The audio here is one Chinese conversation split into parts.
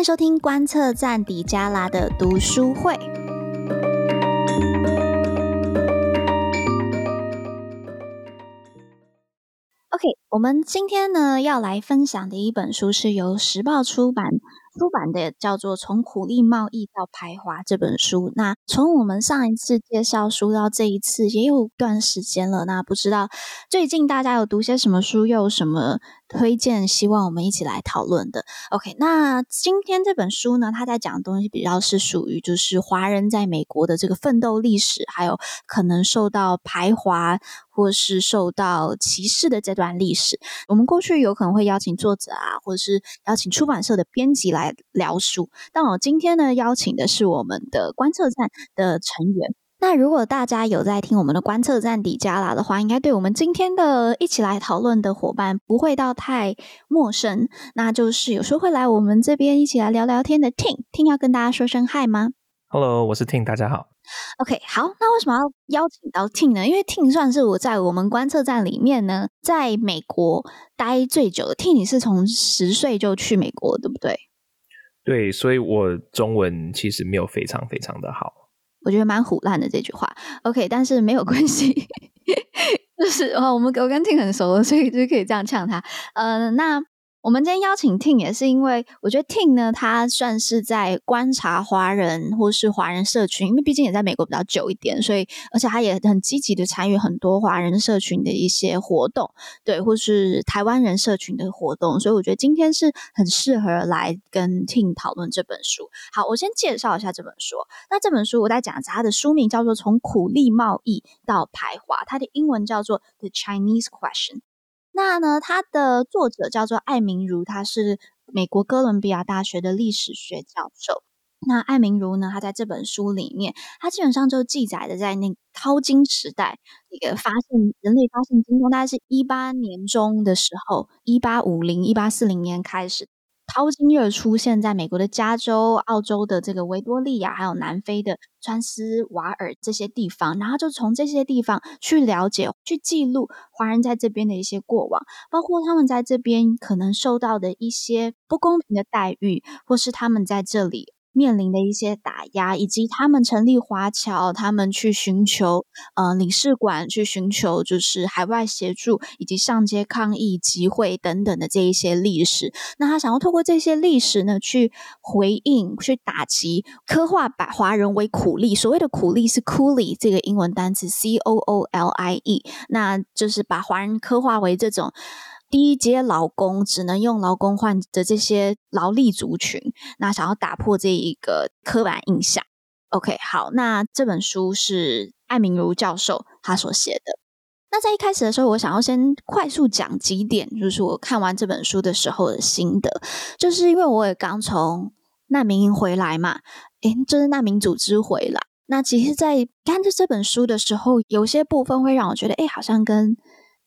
迎收听观测站迪加拉的读书会。OK，我们今天呢要来分享的一本书是由时报出版。出版的叫做《从苦力贸易到排华》这本书。那从我们上一次介绍书到这一次，也有段时间了。那不知道最近大家有读些什么书，又有什么推荐，希望我们一起来讨论的。OK，那今天这本书呢，它在讲的东西比较是属于就是华人在美国的这个奋斗历史，还有可能受到排华或是受到歧视的这段历史。我们过去有可能会邀请作者啊，或者是邀请出版社的编辑来聊书，但我今天呢邀请的是我们的观测站的成员。那如果大家有在听我们的观测站底加拉的话，应该对我们今天的一起来讨论的伙伴不会到太陌生。那就是有时候会来我们这边一起来聊聊天的 Ting，Ting 要跟大家说声嗨吗？Hello，我是 Ting，大家好。OK，好，那为什么要邀请到 Ting 呢？因为 Ting 算是我在我们观测站里面呢，在美国待最久的。Ting 你是从十岁就去美国，对不对？对，所以我中文其实没有非常非常的好。我觉得蛮虎烂的这句话，OK，但是没有关系，就是哦，我们我跟 t 很熟了，所以就可以这样呛他。呃，那。我们今天邀请 Ting 也是因为，我觉得 Ting 呢，他算是在观察华人或是华人社群，因为毕竟也在美国比较久一点，所以而且他也很积极的参与很多华人社群的一些活动，对，或是台湾人社群的活动，所以我觉得今天是很适合来跟 Ting 讨论这本书。好，我先介绍一下这本书。那这本书我在讲的是它的书名叫做《从苦力贸易到排华》，它的英文叫做《The Chinese Question》。那呢，它的作者叫做艾明如，他是美国哥伦比亚大学的历史学教授。那艾明如呢，他在这本书里面，他基本上就记载的在那淘金时代，那个发现人类发现金矿，大概是一八年中的时候，一八五零、一八四零年开始。淘金热出现在美国的加州、澳洲的这个维多利亚，还有南非的川斯瓦尔这些地方，然后就从这些地方去了解、去记录华人在这边的一些过往，包括他们在这边可能受到的一些不公平的待遇，或是他们在这里。面临的一些打压，以及他们成立华侨，他们去寻求呃领事馆，去寻求就是海外协助，以及上街抗议、集会等等的这一些历史。那他想要透过这些历史呢，去回应、去打击、刻画把华人为苦力。所谓的苦力是 coolie 这个英文单词 C O O L I E，那就是把华人刻画为这种。低阶劳工只能用劳工换的这些劳力族群，那想要打破这一个刻板印象。OK，好，那这本书是艾明如教授他所写的。那在一开始的时候，我想要先快速讲几点，就是我看完这本书的时候的心得，就是因为我也刚从难民营回来嘛，诶，就是难民组织回来。那其实，在看着这本书的时候，有些部分会让我觉得，诶，好像跟。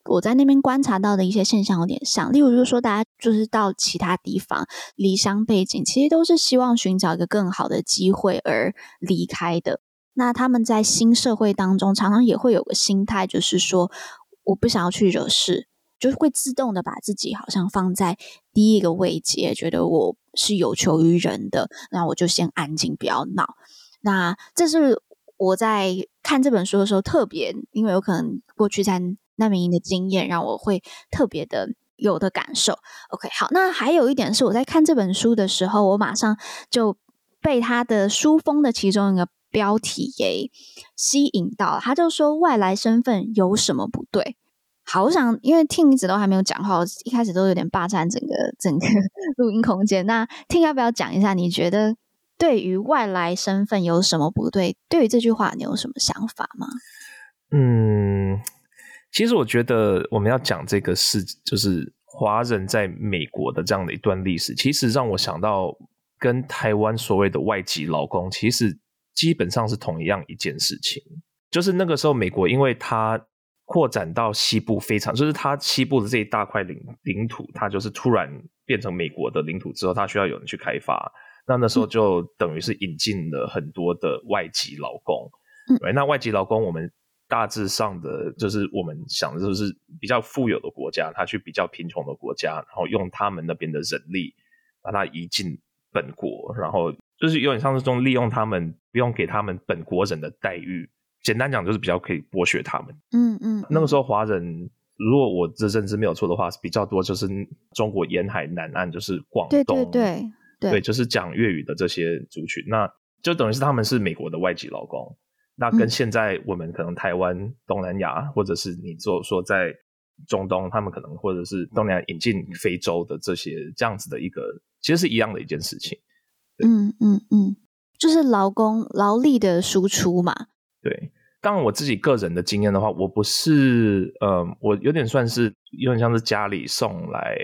我在那边观察到的一些现象有点像，例如就是说，大家就是到其他地方离乡背井，其实都是希望寻找一个更好的机会而离开的。那他们在新社会当中，常常也会有个心态，就是说，我不想要去惹事，就会自动的把自己好像放在第一个位阶，觉得我是有求于人的，那我就先安静，不要闹。那这是我在看这本书的时候特别，因为有可能过去在。难民营的经验让我会特别的有的感受。OK，好，那还有一点是我在看这本书的时候，我马上就被他的书封的其中一个标题给吸引到了，他就说外来身份有什么不对？好，我想因为 Ting 一直都还没有讲话，我一开始都有点霸占整个整个 录音空间。那听要不要讲一下？你觉得对于外来身份有什么不对？对于这句话，你有什么想法吗？嗯。其实我觉得我们要讲这个事，就是华人在美国的这样的一段历史，其实让我想到跟台湾所谓的外籍劳工，其实基本上是同一样一件事情。就是那个时候，美国因为它扩展到西部非常，就是它西部的这一大块领领土，它就是突然变成美国的领土之后，它需要有人去开发。那那时候就等于是引进了很多的外籍劳工。嗯，对，那外籍劳工我们。大致上的就是我们想的就是比较富有的国家，他去比较贫穷的国家，然后用他们那边的人力把它移进本国，然后就是有点像是这种利用他们，不用给他们本国人的待遇。简单讲就是比较可以剥削他们。嗯嗯，嗯，那个时候华人，如果我这认知没有错的话，是比较多就是中国沿海南岸，就是广东，对对对对，对，就是讲粤语的这些族群，那就等于是他们是美国的外籍劳工。那跟现在我们可能台湾、东南亚，或者是你做说在中东，他们可能或者是东南亚引进非洲的这些这样子的一个，其实是一样的一件事情。嗯嗯嗯，就是劳工劳力的输出嘛。对，当然我自己个人的经验的话，我不是，呃，我有点算是有点像是家里送来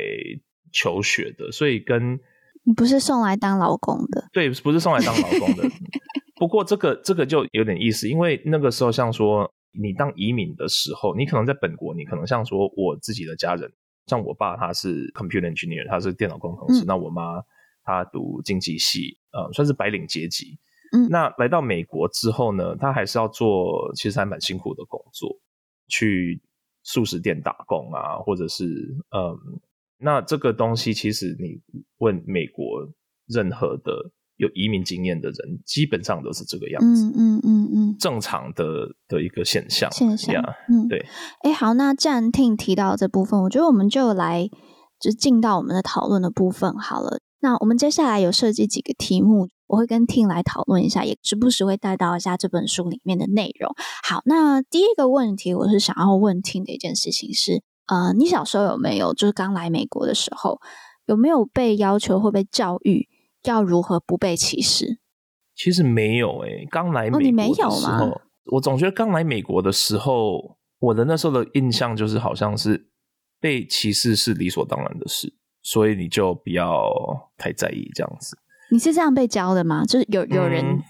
求学的，所以跟你不是送来当劳工的，对，不是送来当劳工的。不过这个这个就有点意思，因为那个时候像说你当移民的时候，你可能在本国，你可能像说我自己的家人，像我爸他是 computer engineer，他是电脑工程师，嗯、那我妈她读经济系，呃，算是白领阶级。嗯，那来到美国之后呢，他还是要做，其实还蛮辛苦的工作，去素食店打工啊，或者是嗯，那这个东西其实你问美国任何的有移民经验的人，基本上都是这个样子，嗯嗯嗯嗯，正常的的一个现象现象，嗯，对。哎，好，那既然 Tim 提到这部分，我觉得我们就来就进到我们的讨论的部分好了。那我们接下来有设计几个题目。我会跟 Tim 来讨论一下，也时不时会带到一下这本书里面的内容。好，那第一个问题，我是想要问 Tim 的一件事情是，呃，你小时候有没有，就是刚来美国的时候，有没有被要求或被教育要如何不被歧视？其实没有诶、欸，刚来美国的时候，哦，你没有？我总觉得刚来美国的时候，我的那时候的印象就是好像是被歧视是理所当然的事，所以你就不要太在意这样子。你是这样被教的吗？就是有有人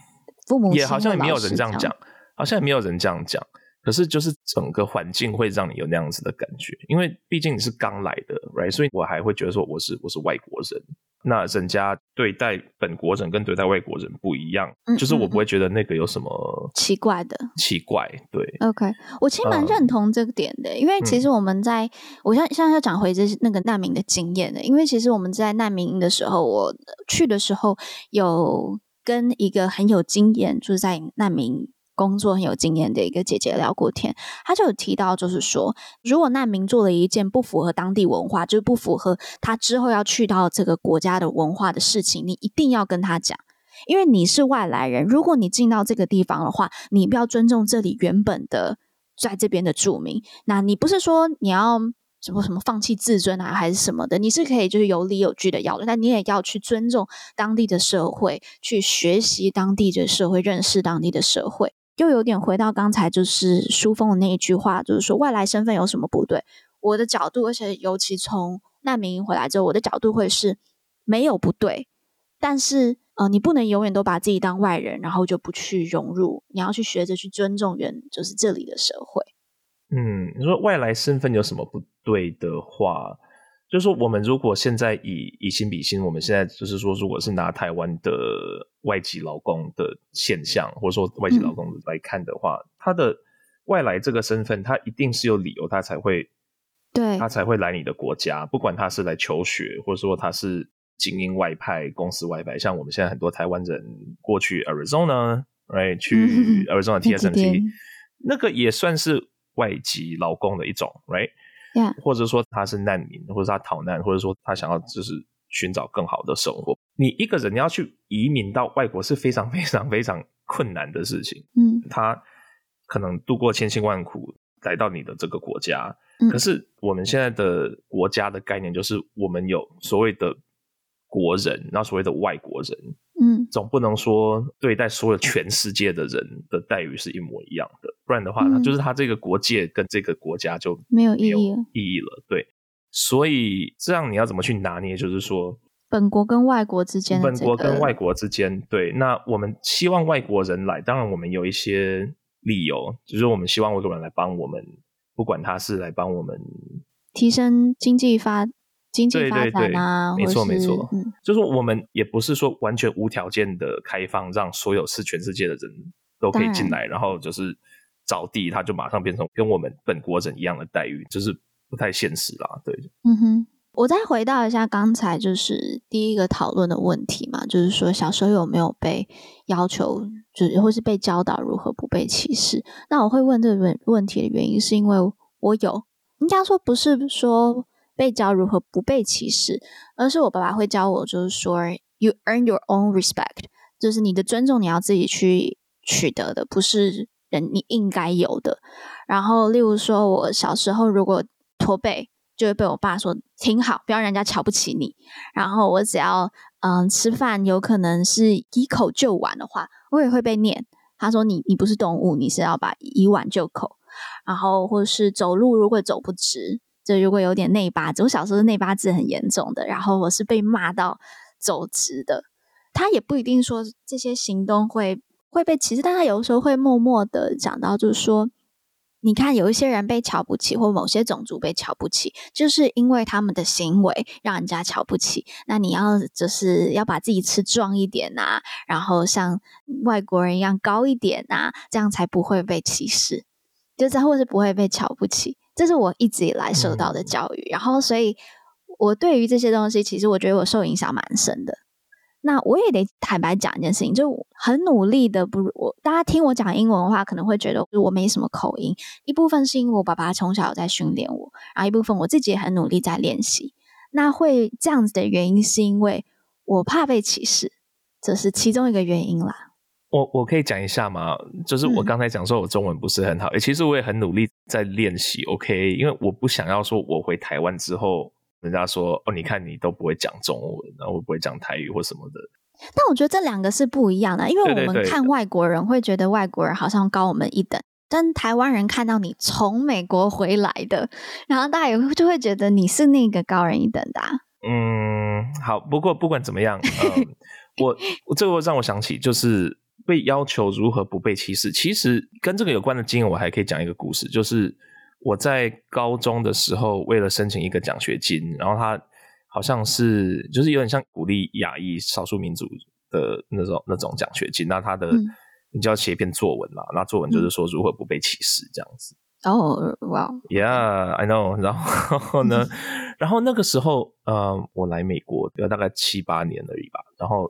父母、嗯、也好像也没有人这样讲，好像也没有人这样讲。可是就是整个环境会让你有那样子的感觉，因为毕竟你是刚来的，right？所以我还会觉得说我是我是外国人。那人家对待本国人跟对待外国人不一样，嗯、就是我不会觉得那个有什么奇怪的。奇怪，对。OK，我其实蛮认同这个点的，嗯、因为其实我们在，我现在现在要讲回这那个难民的经验的，因为其实我们在难民营的时候，我去的时候有跟一个很有经验，就是在难民。工作很有经验的一个姐姐聊过天，她就有提到，就是说，如果难民做了一件不符合当地文化，就是不符合他之后要去到这个国家的文化的事情，你一定要跟他讲，因为你是外来人。如果你进到这个地方的话，你不要尊重这里原本的在这边的住民。那你不是说你要什么什么放弃自尊啊，还是什么的？你是可以就是有理有据的要的，但你也要去尊重当地的社会，去学习当地的社会，认识当地的社会。又有点回到刚才就是书封的那一句话，就是说外来身份有什么不对？我的角度，而且尤其从难民营回来之后，我的角度会是没有不对，但是呃，你不能永远都把自己当外人，然后就不去融入，你要去学着去尊重原就是这里的社会。嗯，你说外来身份有什么不对的话？就是说，我们如果现在以以心比心，我们现在就是说，如果是拿台湾的外籍劳工的现象，或者说外籍劳工来看的话，嗯、他的外来这个身份，他一定是有理由，他才会，对，他才会来你的国家，不管他是来求学，或者说他是精英外派、公司外派，像我们现在很多台湾人过去 Arizona，right，去 Arizona TSMC，、嗯、那个也算是外籍劳工的一种，right。Yeah. 或者说他是难民，或者他逃难，或者说他想要就是寻找更好的生活。你一个人你要去移民到外国是非常 非常非常困难的事情。嗯，他可能度过千辛万苦来到你的这个国家。嗯，可是我们现在的国家的概念就是我们有所谓的国人，然后所谓的外国人。嗯，总不能说对待所有全世界的人的待遇是一模一样的，不然的话，嗯、就是他这个国界跟这个国家就没有意义了。意义了，对。所以这样你要怎么去拿捏？就是说，本国跟外国之间、这个，本国跟外国之间，对。那我们希望外国人来，当然我们有一些理由，就是我们希望外国人来帮我们，不管他是来帮我们提升经济发。经济发展啊，对对对，没错没错，嗯，就是我们也不是说完全无条件的开放，让所有是全世界的人都可以进来，然后就是找地，他就马上变成跟我们本国人一样的待遇，就是不太现实啦，对。嗯哼，我再回到一下刚才就是第一个讨论的问题嘛，就是说小时候有没有被要求，就是或是被教导如何不被歧视？那我会问这个问问题的原因，是因为我有，应该说不是说被教如何不被歧视，而是我爸爸会教我，就是说 you earn your own respect，就是你的尊重你要自己去取得的，不是人你应该有的。然后例如说我小时候如果驼背。就会被我爸说挺好，不要人家瞧不起你。然后我只要嗯吃饭有可能是一口就完的话，我也会被念。他说你你不是动物，你是要把一碗就口。然后或是走路如果走不直，就如果有点内八字，我小时候内八字很严重的，然后我是被骂到走直的。他也不一定说这些行动会会被歧视，但他有时候会默默的讲到，就是说。你看，有一些人被瞧不起，或某些种族被瞧不起，就是因为他们的行为让人家瞧不起。那你要就是要把自己吃壮一点呐、啊，然后像外国人一样高一点呐、啊，这样才不会被歧视，就是或是不会被瞧不起。这是我一直以来受到的教育。嗯、然后，所以我对于这些东西，其实我觉得我受影响蛮深的。那我也得坦白讲一件事情，就很努力的不我，大家听我讲英文的话，可能会觉得我没什么口音。一部分是因为我爸爸从小有在训练我，然后一部分我自己也很努力在练习。那会这样子的原因，是因为我怕被歧视，这是其中一个原因啦。我我可以讲一下吗？就是我刚才讲说我中文不是很好，其实我也很努力在练习。OK，因为我不想要说我回台湾之后。人家说哦，你看你都不会讲中文，然后不会讲台语或什么的。但我觉得这两个是不一样的，因为我们看外国人会觉得外国人好像高我们一等，但台湾人看到你从美国回来的，然后大家也会就会觉得你是那个高人一等的啊。嗯，好，不过不管怎么样，我这个让我想起就是被要求如何不被歧视。其实跟这个有关的经验，我还可以讲一个故事，就是。我在高中的时候，为了申请一个奖学金，然后他好像是就是有点像鼓励亚裔少数民族的那种那种奖学金。那他的、嗯、你就要写一篇作文嘛，那作文就是说如何不被歧视这样子。哦，哇，Yeah，I know。然后呢，然后那个时候，呃，我来美国要大概七八年而已吧。然后，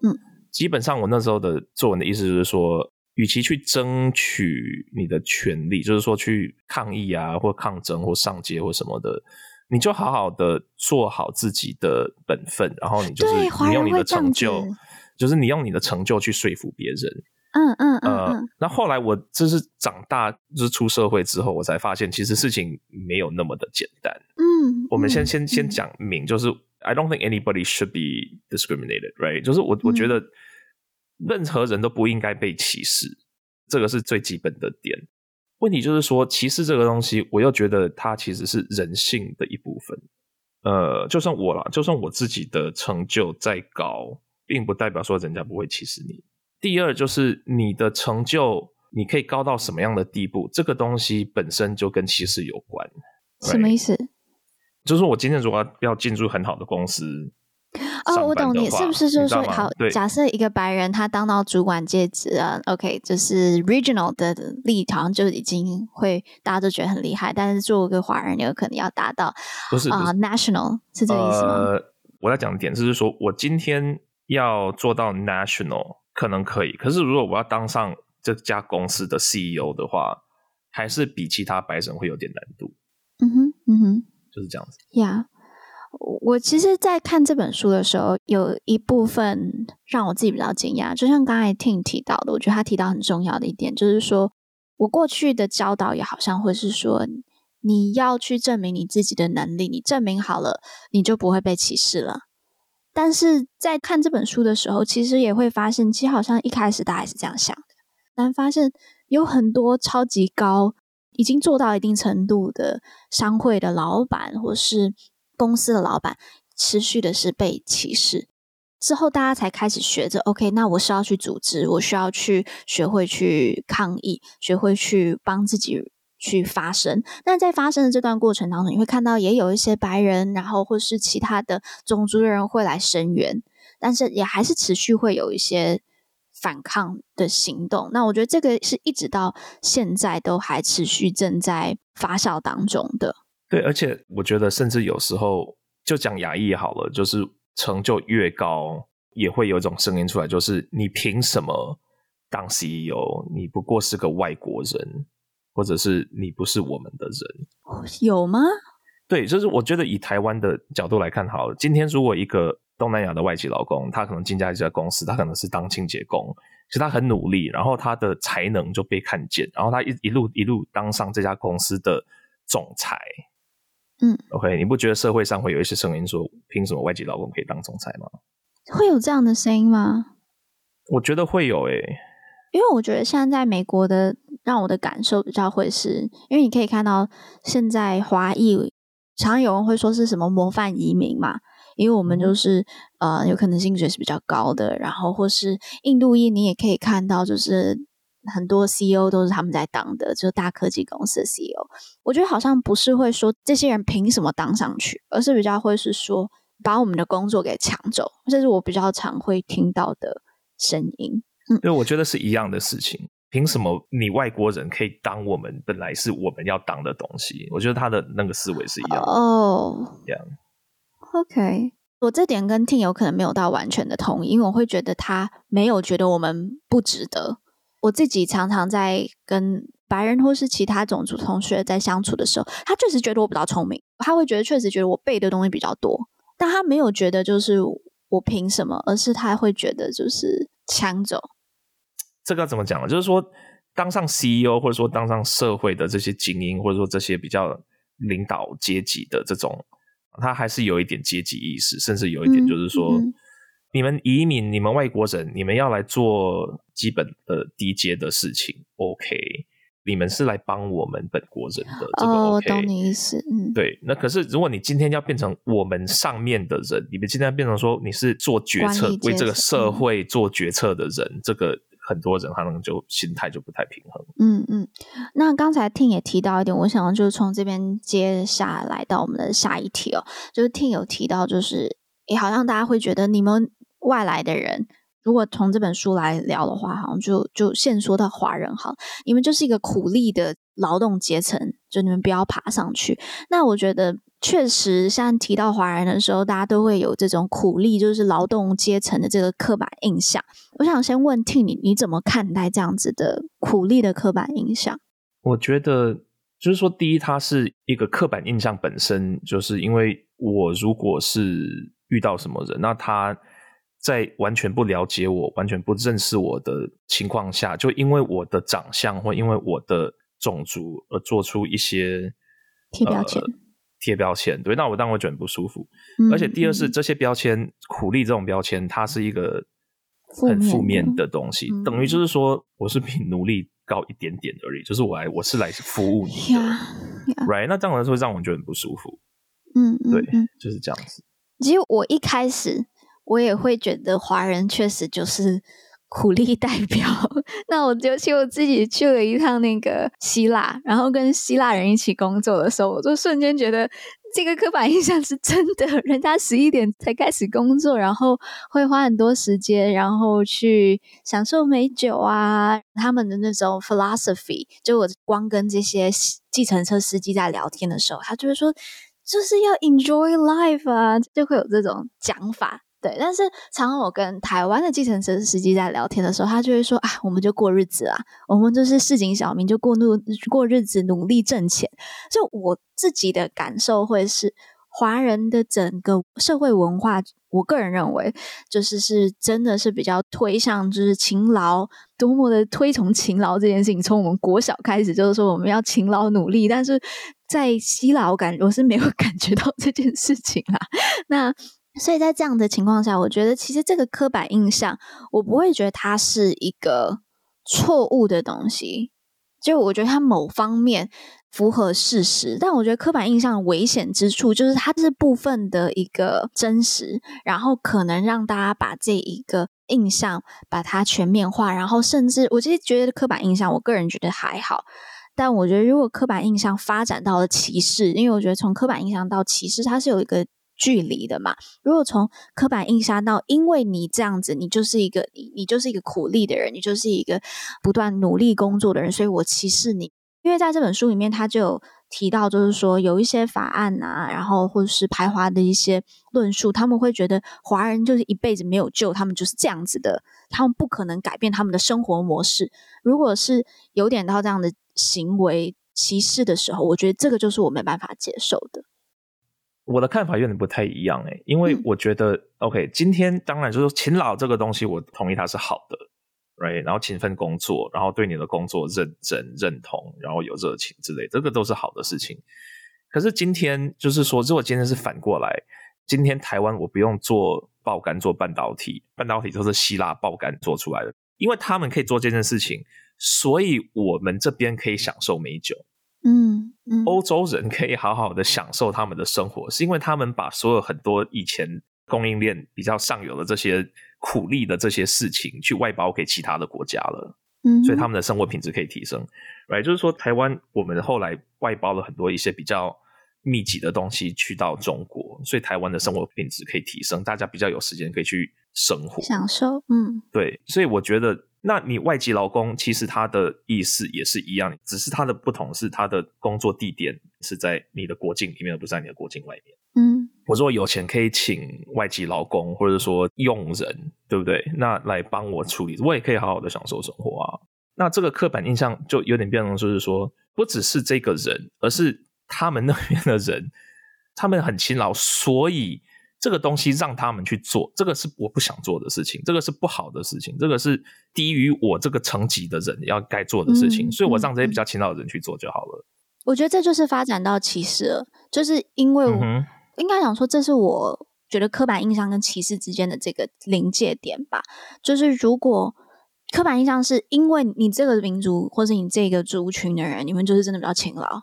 基本上我那时候的作文的意思就是说。与其去争取你的权利，就是说去抗议啊，或抗争，或上街或什么的，你就好好的做好自己的本分，然后你就是你用你的成就，就是你用你的成就去说服别人。嗯嗯嗯。呃，那后来我就是长大，就是出社会之后，我才发现其实事情没有那么的简单。嗯，我们先先先讲明，就是 I don't think anybody should be discriminated, right？就是我我觉得。任何人都不应该被歧视，这个是最基本的点。问题就是说，歧视这个东西，我又觉得它其实是人性的一部分。呃，就算我啦，就算我自己的成就再高，并不代表说人家不会歧视你。第二，就是你的成就，你可以高到什么样的地步，这个东西本身就跟歧视有关。什么意思？就是说我今天如果要进入很好的公司。哦，我懂你是不是就是说，好，假设一个白人他当到主管阶级啊，OK，就是 regional 的立场就已经会大家都觉得很厉害，但是作为一个华人，有可能要达到不是啊、呃、national 是这个意思吗？呃，我要讲的点就是说我今天要做到 national 可能可以，可是如果我要当上这家公司的 CEO 的话，还是比其他白人会有点难度。嗯哼，嗯哼，就是这样子。Yeah。我其实，在看这本书的时候，有一部分让我自己比较惊讶。就像刚才 Ting 提到的，我觉得他提到很重要的一点，就是说我过去的教导也好像会是说，你要去证明你自己的能力，你证明好了，你就不会被歧视了。但是在看这本书的时候，其实也会发现，其实好像一开始大家是这样想的，但发现有很多超级高，已经做到一定程度的商会的老板，或是。公司的老板持续的是被歧视，之后大家才开始学着 OK，那我是要去组织，我需要去学会去抗议，学会去帮自己去发声。那在发声的这段过程当中，你会看到也有一些白人，然后或是其他的种族的人会来声援，但是也还是持续会有一些反抗的行动。那我觉得这个是一直到现在都还持续正在发酵当中的。对，而且我觉得，甚至有时候就讲牙医好了，就是成就越高，也会有一种声音出来，就是你凭什么当 CEO？你不过是个外国人，或者是你不是我们的人，有吗？对，就是我觉得以台湾的角度来看，好了，今天如果一个东南亚的外籍劳工，他可能进家一家公司，他可能是当清洁工，其实他很努力，然后他的才能就被看见，然后他一一路一路当上这家公司的总裁。嗯，OK，你不觉得社会上会有一些声音说，凭什么外籍劳工可以当总裁吗？会有这样的声音吗？我觉得会有诶、欸，因为我觉得现在在美国的，让我的感受比较会是，因为你可以看到现在华裔。常有人会说是什么模范移民嘛？因为我们就是呃，有可能薪水是比较高的，然后或是印度裔，你也可以看到，就是很多 CEO 都是他们在当的，就是大科技公司的 CEO。我觉得好像不是会说这些人凭什么当上去，而是比较会是说把我们的工作给抢走，这是我比较常会听到的声音。嗯，因为我觉得是一样的事情。凭什么你外国人可以当我们本来是我们要当的东西？我觉得他的那个思维是一样的哦。一样，OK，我这点跟 Tim 有可能没有到完全的同意，因为我会觉得他没有觉得我们不值得。我自己常常在跟白人或是其他种族同学在相处的时候，他确实觉得我比较聪明，他会觉得确实觉得我背的东西比较多，但他没有觉得就是我凭什么，而是他会觉得就是抢走。这个要怎么讲呢？就是说，当上 CEO 或者说当上社会的这些精英，或者说这些比较领导阶级的这种，他还是有一点阶级意识，甚至有一点就是说，嗯嗯、你们移民，你们外国人，你们要来做基本的低阶的事情，OK，你们是来帮我们本国人的。这个 OK，哦，我懂你意思。嗯，对。那可是如果你今天要变成我们上面的人，你们今天要变成说你是做决策，为这个社会做决策的人，嗯、这个。很多人他们就心态就不太平衡。嗯嗯，那刚才听也提到一点，我想就是从这边接下来到我们的下一题哦，就是听有提到，就是也好像大家会觉得你们外来的人，如果从这本书来聊的话，好像就就先说到华人好，你们就是一个苦力的劳动阶层，就你们不要爬上去。那我觉得。确实，像提到华人的时候，大家都会有这种苦力，就是劳动阶层的这个刻板印象。我想先问 Tim 你，你怎么看待这样子的苦力的刻板印象？我觉得，就是说，第一，它是一个刻板印象本身，就是因为我如果是遇到什么人，那他在完全不了解我、完全不认识我的情况下，就因为我的长相或因为我的种族而做出一些贴标签。呃贴标签，对，那我当然会觉得很不舒服。嗯、而且第二是这些标签，苦力这种标签，它是一个很负面的东西，嗯、等于就是说我是比奴隶高一点点而已，就是我来我是来服务你的 yeah, yeah.，right？那这样子会让我觉得很不舒服。嗯，对，嗯、就是这样子。其实我一开始我也会觉得华人确实就是。苦力代表，那我就其我自己去了一趟那个希腊，然后跟希腊人一起工作的时候，我就瞬间觉得这个刻板印象是真的。人家十一点才开始工作，然后会花很多时间，然后去享受美酒啊，他们的那种 philosophy。就我光跟这些计程车司机在聊天的时候，他就会说，就是要 enjoy life 啊，就会有这种讲法。对，但是常常我跟台湾的计程车司机在聊天的时候，他就会说啊，我们就过日子啊，我们就是市井小民，就过努过日子，努力挣钱。就我自己的感受会是，华人的整个社会文化，我个人认为，就是是真的是比较推向就是勤劳，多么的推崇勤劳这件事情。从我们国小开始，就是说我们要勤劳努力，但是在希腊，我感我是没有 感觉到这件事情啦。那。所以在这样的情况下，我觉得其实这个刻板印象，我不会觉得它是一个错误的东西。就我觉得它某方面符合事实，但我觉得刻板印象的危险之处就是它是部分的一个真实，然后可能让大家把这一个印象把它全面化，然后甚至我其实觉得刻板印象，我个人觉得还好。但我觉得如果刻板印象发展到了歧视，因为我觉得从刻板印象到歧视，它是有一个。距离的嘛，如果从刻板印象到，因为你这样子，你就是一个你，你就是一个苦力的人，你就是一个不断努力工作的人，所以我歧视你。因为在这本书里面，他就有提到，就是说有一些法案啊，然后或者是排华的一些论述，他们会觉得华人就是一辈子没有救，他们就是这样子的，他们不可能改变他们的生活模式。如果是有点到这样的行为歧视的时候，我觉得这个就是我没办法接受的。我的看法有点不太一样诶，因为我觉得、嗯、OK，今天当然就是说勤劳这个东西，我同意它是好的。Right, 然后勤奋工作，然后对你的工作认真认同，然后有热情之类，这个都是好的事情。可是今天就是说，如果今天是反过来，今天台湾我不用做爆肝做半导体，半导体都是希腊爆肝做出来的，因为他们可以做这件事情，所以我们这边可以享受美酒。嗯嗯，欧洲人可以好好的享受他们的生活，是因为他们把所有很多以前供应链比较上游的这些。苦力的这些事情去外包给其他的国家了，嗯，所以他们的生活品质可以提升，right？就是说，台湾我们后来外包了很多一些比较密集的东西去到中国，所以台湾的生活品质可以提升，大家比较有时间可以去生活享受，嗯，对，所以我觉得，那你外籍劳工其实他的意思也是一样，只是他的不同是他的工作地点是在你的国境里面，而不是在你的国境外面，嗯。我说有钱可以请外籍劳工，或者说用人，对不对？那来帮我处理，我也可以好好的享受生活啊。那这个刻板印象就有点变成，就是说，不只是这个人，而是他们那边的人，他们很勤劳，所以这个东西让他们去做，这个是我不想做的事情，这个是不好的事情，这个是低于我这个层级的人要该做的事情，嗯，所以我让这些比较勤劳的人去做就好了。我觉得这就是发展到歧视了，就是因为我。嗯应该想说，这是我觉得刻板印象跟歧视之间的这个临界点吧。就是如果刻板印象是因为你这个民族或者你这个族群的人，你们就是真的比较勤劳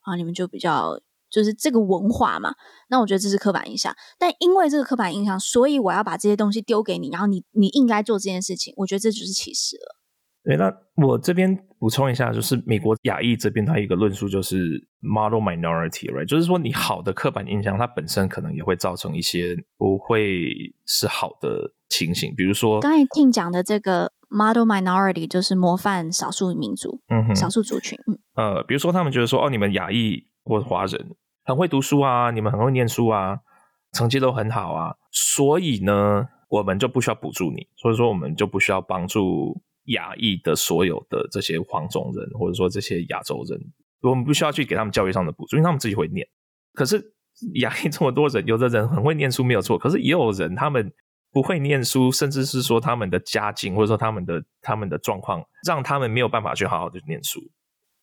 啊，你们就比较就是这个文化嘛。那我觉得这是刻板印象。但因为这个刻板印象，所以我要把这些东西丢给你，然后你你应该做这件事情。我觉得这就是歧视了。对，那我这边补充一下，就是美国亚裔这边它一个论述就是 model minority，right？就是说你好的刻板印象，它本身可能也会造成一些不会是好的情形，比如说刚才听讲的这个 model minority 就是模范少数民族，嗯哼，少数族群，嗯，呃，比如说他们觉得说，哦，你们亚裔或华人很会读书啊，你们很会念书啊，成绩都很好啊，所以呢，我们就不需要补助你，所以说我们就不需要帮助。亚裔的所有的这些黄种人，或者说这些亚洲人，我们不需要去给他们教育上的补助，因为他们自己会念。可是亚裔这么多人，有的人很会念书没有错，可是也有人他们不会念书，甚至是说他们的家境或者说他们的他们的状况，让他们没有办法去好好的念书。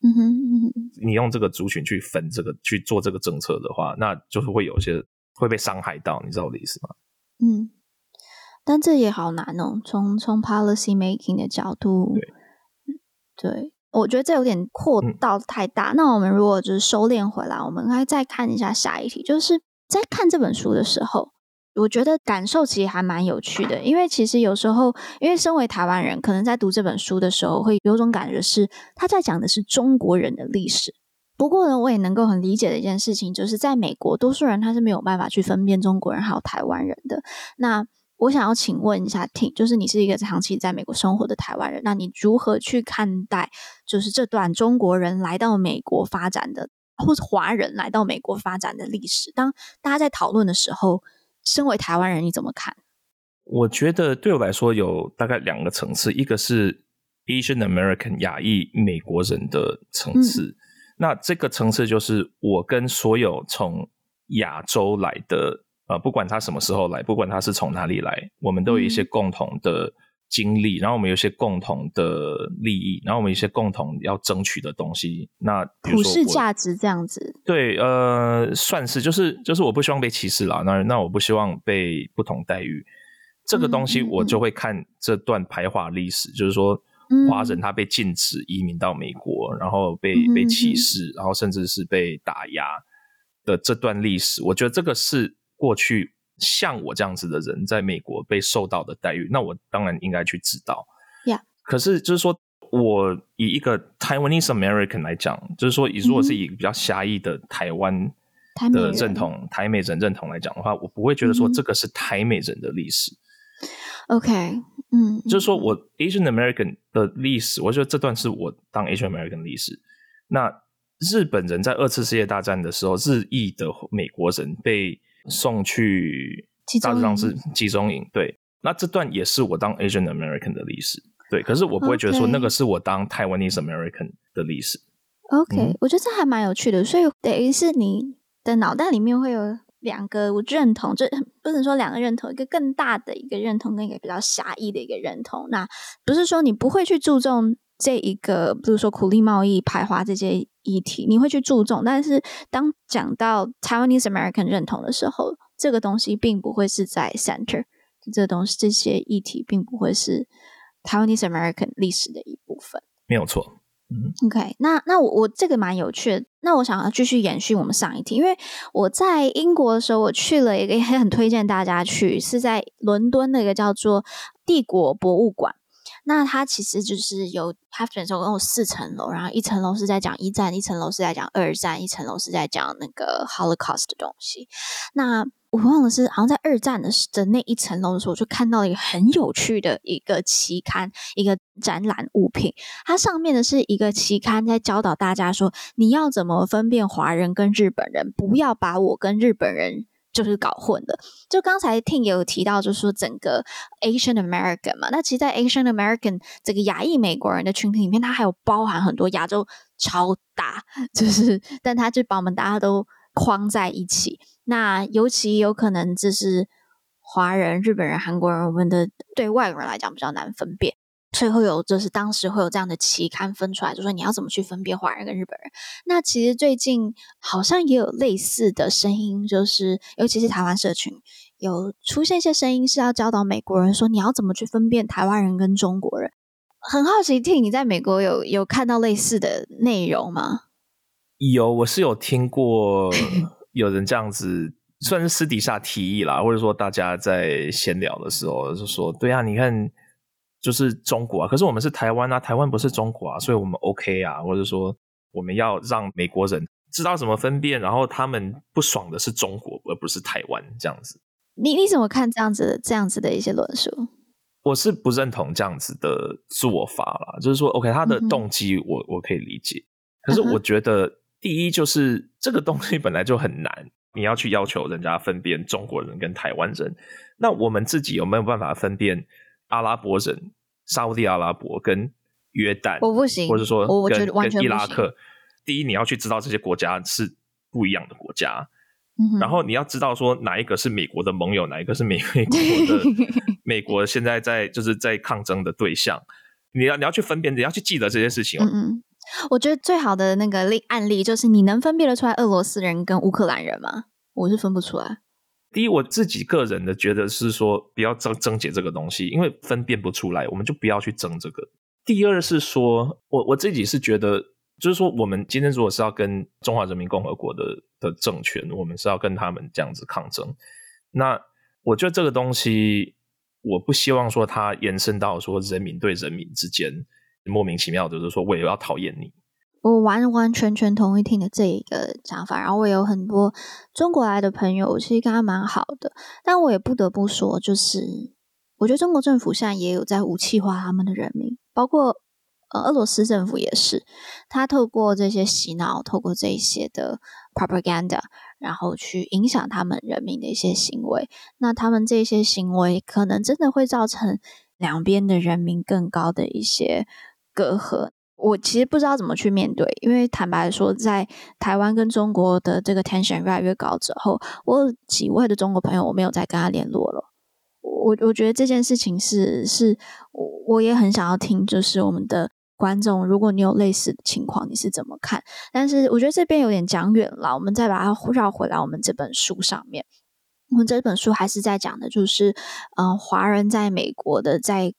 嗯哼，嗯哼，你用这个族群去分这个去做这个政策的话，那就是会有些会被伤害到，你知道我的意思吗？嗯。但这也好难哦，从从 policy making 的角度，对，对，我觉得这有点扩到太大。嗯。那我们如果就是收敛回来，我们应该再看一下下一题，就是在看这本书的时候，我觉得感受其实还蛮有趣的，因为其实有时候，因为身为台湾人，可能在读这本书的时候，会有种感觉是他在讲的是中国人的历史。不过呢，我也能够很理解的一件事情，就是在美国，多数人他是没有办法去分辨中国人还有台湾人的。那我想要请问一下 t 就是你是一个长期在美国生活的台湾人，那你如何去看待，就是这段中国人来到美国发展的，或是华人来到美国发展的历史？当大家在讨论的时候，身为台湾人，你怎么看？我觉得对我来说有大概两个层次，一个是 Asian American 亚裔美国人的层次，嗯，那这个层次就是我跟所有从亚洲来的。呃，不管他什么时候来，不管他是从哪里来，我们都有一些共同的经历，嗯、然后我们有一些共同的利益，然后我们有一些共同要争取的东西。那普世价值这样子，对，呃，算是，就是就是我不希望被歧视啦，那那我不希望被不同待遇。这个东西我就会看这段排华历史，嗯、就是说华人他被禁止移民到美国，然后被被歧视，然后甚至是被打压的这段历史，我觉得这个是。过去像我这样子的人在美国被受到的待遇，那我当然应该去知道。Yeah. 可是就是说，我以一个 Taiwanese American 来讲，就是说，以如果是以比较狭义的台湾的认同、台美人认同来讲的话，我不会觉得说这个是台美人的历史。OK，嗯，就是说我 Asian American 的历史，我觉得这段是我当 Asian American 历史。那日本人在二次世界大战的时候，日裔的美国人被送去大致上是集中营。对，那这段也是我当 Asian American 的历史。对，可是我不会觉得说那个是我当 Taiwanese American 的历史。OK，、嗯、我觉得这还蛮有趣的。所以等于是你的脑袋里面会有两个我认同，这不能说两个认同，一个更大的一个认同，跟一个比较狭义的一个认同。那不是说你不会去注重这一个，比如说苦力贸易、排华这些议题，你会去注重。但是当讲到 Taiwanese American 认同的时候，这个东西并不会是在 center，这个东西这些议题并不会是。Taiwanese American 历史的一部分，没有错。嗯，OK，那那我我这个蛮有趣的。那我想要继续延续我们上一题，因为我在英国的时候，我去了一个也很推荐大家去，是在伦敦的一个叫做帝国博物馆。那它其实就是有它总共有四层楼，然后一层楼是在讲一战，一层楼是在讲二战，一层楼是在讲那个 Holocaust 的东西。那我忘了是好像在二战的的那一层楼的时候，我就看到一个很有趣的一个期刊，一个展览物品。它上面的是一个期刊，在教导大家说，你要怎么分辨华人跟日本人，不要把我跟日本人就是搞混了。就刚才 Ting 也有提到，就是说整个 Asian American 嘛，那其实，在 Asian American 这个亚裔美国人的群体里面，它还有包含很多亚洲超大，就是但它就把我们大家都框在一起。那尤其有可能就是华人、日本人、韩国人，我们的对外国人来讲比较难分辨，所以会有就是当时会有这样的期刊分出来，就说你要怎么去分辨华人跟日本人。那其实最近好像也有类似的声音，就是尤其是台湾社群有出现一些声音，是要教导美国人说你要怎么去分辨台湾人跟中国人。很好奇 t 你在美国有有看到类似的内容吗？有，我是有听过。有人这样子算是私底下提议啦，或者说大家在闲聊的时候就说：“对啊，你看，就是中国啊，可是我们是台湾啊，台湾不是中国啊，所以我们 OK 啊，或者说我们要让美国人知道怎么分辨，然后他们不爽的是中国，而不是台湾这样子。”你你怎么看这样子这样子的一些论述？我是不认同这样子的做法啦，就是说 OK，他的动机我、嗯、我可以理解，可是我觉得。第一就是这个东西本来就很难，你要去要求人家分辨中国人跟台湾人，那我们自己有没有办法分辨阿拉伯人、沙乌地阿拉伯跟约旦？我不行，或者说我我觉得完全跟伊拉克。第一，你要去知道这些国家是不一样的国家，嗯、然后你要知道说哪一个是美国的盟友，哪一个是美美国的 美国现在在就是在抗争的对象，你要你要去分辨，你要去记得这些事情哦。嗯嗯我觉得最好的那个例案例就是，你能分辨得出来俄罗斯人跟乌克兰人吗？我是分不出来。第一，我自己个人的觉得是说，不要争争解这个东西，因为分辨不出来，我们就不要去争这个。第二是说，我我自己是觉得，就是说，我们今天如果是要跟中华人民共和国的的政权，我们是要跟他们这样子抗争，那我觉得这个东西，我不希望说它延伸到说人民对人民之间。莫名其妙的，就是说我也要讨厌你。我完完全全同意听的这一个想法。然后我有很多中国来的朋友，我其实跟他蛮好的。但我也不得不说，就是我觉得中国政府现在也有在武器化他们的人民，包括呃俄罗斯政府也是。他透过这些洗脑，透过这些的 propaganda，然后去影响他们人民的一些行为。那他们这些行为，可能真的会造成两边的人民更高的一些。隔阂，我其实不知道怎么去面对，因为坦白说，在台湾跟中国的这个 tension 越来越高之后，我有几位的中国朋友我没有再跟他联络了。我我觉得这件事情是是，我我也很想要听，就是我们的观众，如果你有类似的情况，你是怎么看？但是我觉得这边有点讲远了，我们再把它绕回来，我们这本书上面，我们这本书还是在讲的，就是嗯、华人在美国的在。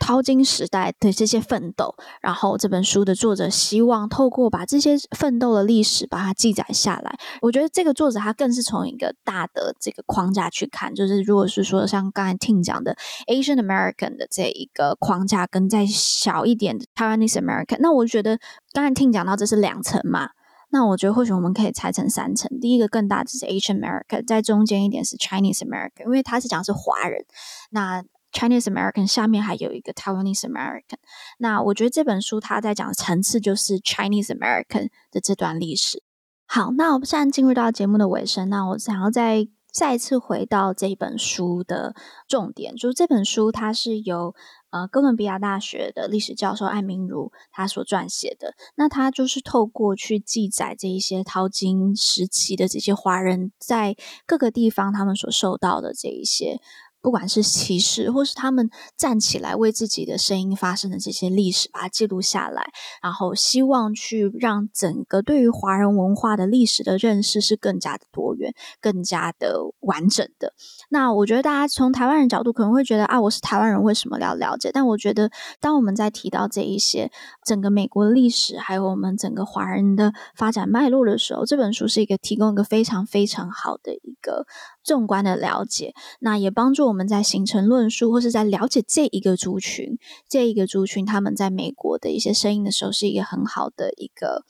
淘金时代的这些奋斗，然后这本书的作者希望透过把这些奋斗的历史把它记载下来。我觉得这个作者他更是从一个大的这个框架去看，就是如果是说像刚才听讲的 Asian American 的这一个框架，跟再小一点的 Taiwanese American，那我觉得刚才听讲到这是两层嘛，那我觉得或许我们可以拆成三层。第一个更大的是 Asian American，在中间一点是 Chinese American，因为他是讲是华人，那。Chinese American 下面还有一个 Taiwanese American。那我觉得这本书它在讲的层次就是 Chinese American 的这段历史。好，那我们现在进入到节目的尾声，那我想要再再一次回到这本书的重点，就是这本书它是由呃哥伦比亚大学的历史教授艾明儒他所撰写的。那他就是透过去记载这一些淘金时期的这些华人在各个地方他们所受到的这一些。不管是歧视，或是他们站起来为自己的声音发声的这些历史，把它记录下来，然后希望去让整个对于华人文化的历史的认识是更加的多元、更加的完整的。那我觉得大家从台湾人角度可能会觉得啊，我是台湾人，为什么要了解？但我觉得，当我们在提到这一些整个美国历史，还有我们整个华人的发展脉络的时候，这本书是一个提供一个非常非常好的一个。纵观的了解，那也帮助我们在形成论述，或是在了解这一个族群，这一个族群他们在美国的一些声音的时候，是一个很好的一个，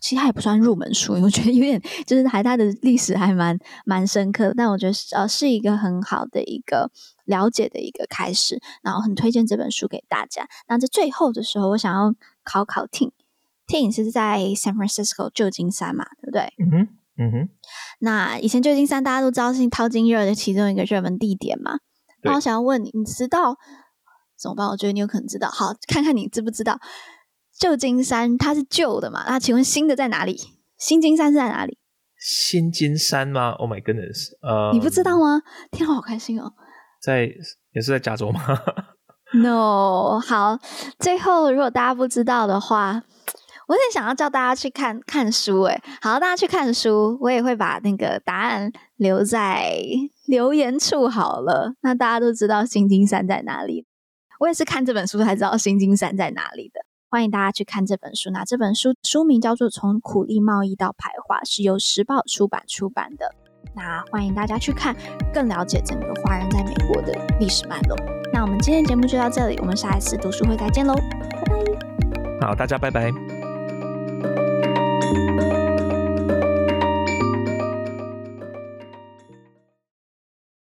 其实它也不算入门书，因 为我觉得有点就是还它的历史还蛮蛮深刻，但我觉得呃是一个很好的一个了解的一个开始，然后很推荐这本书给大家。那在最后的时候，我想要考考 Tim，Tim 是在 San Francisco 旧金山嘛，对不对？嗯哼。嗯哼，那以前旧金山大家都知道是淘金热的其中一个热门地点嘛。那我想要问你，你知道怎么办？我觉得你有可能知道。好，看看你知不知道旧金山它是旧的嘛？那请问新的在哪里？新金山是在哪里？新金山吗？Oh my goodness！呃，你不知道吗？天啊，好开心哦！在也是在加州吗？No。好，最后如果大家不知道的话。我也想要叫大家去看看书，诶，好，大家去看书，我也会把那个答案留在留言处好了。那大家都知道新金山在哪里，我也是看这本书才知道新金山在哪里的。欢迎大家去看这本书，那这本书书名叫做《从苦力贸易到排华》，是由时报出版出版的。那欢迎大家去看，更了解整个华人在美国的历史脉络。那我们今天节目就到这里，我们下一次读书会再见喽，拜拜。好，大家拜拜。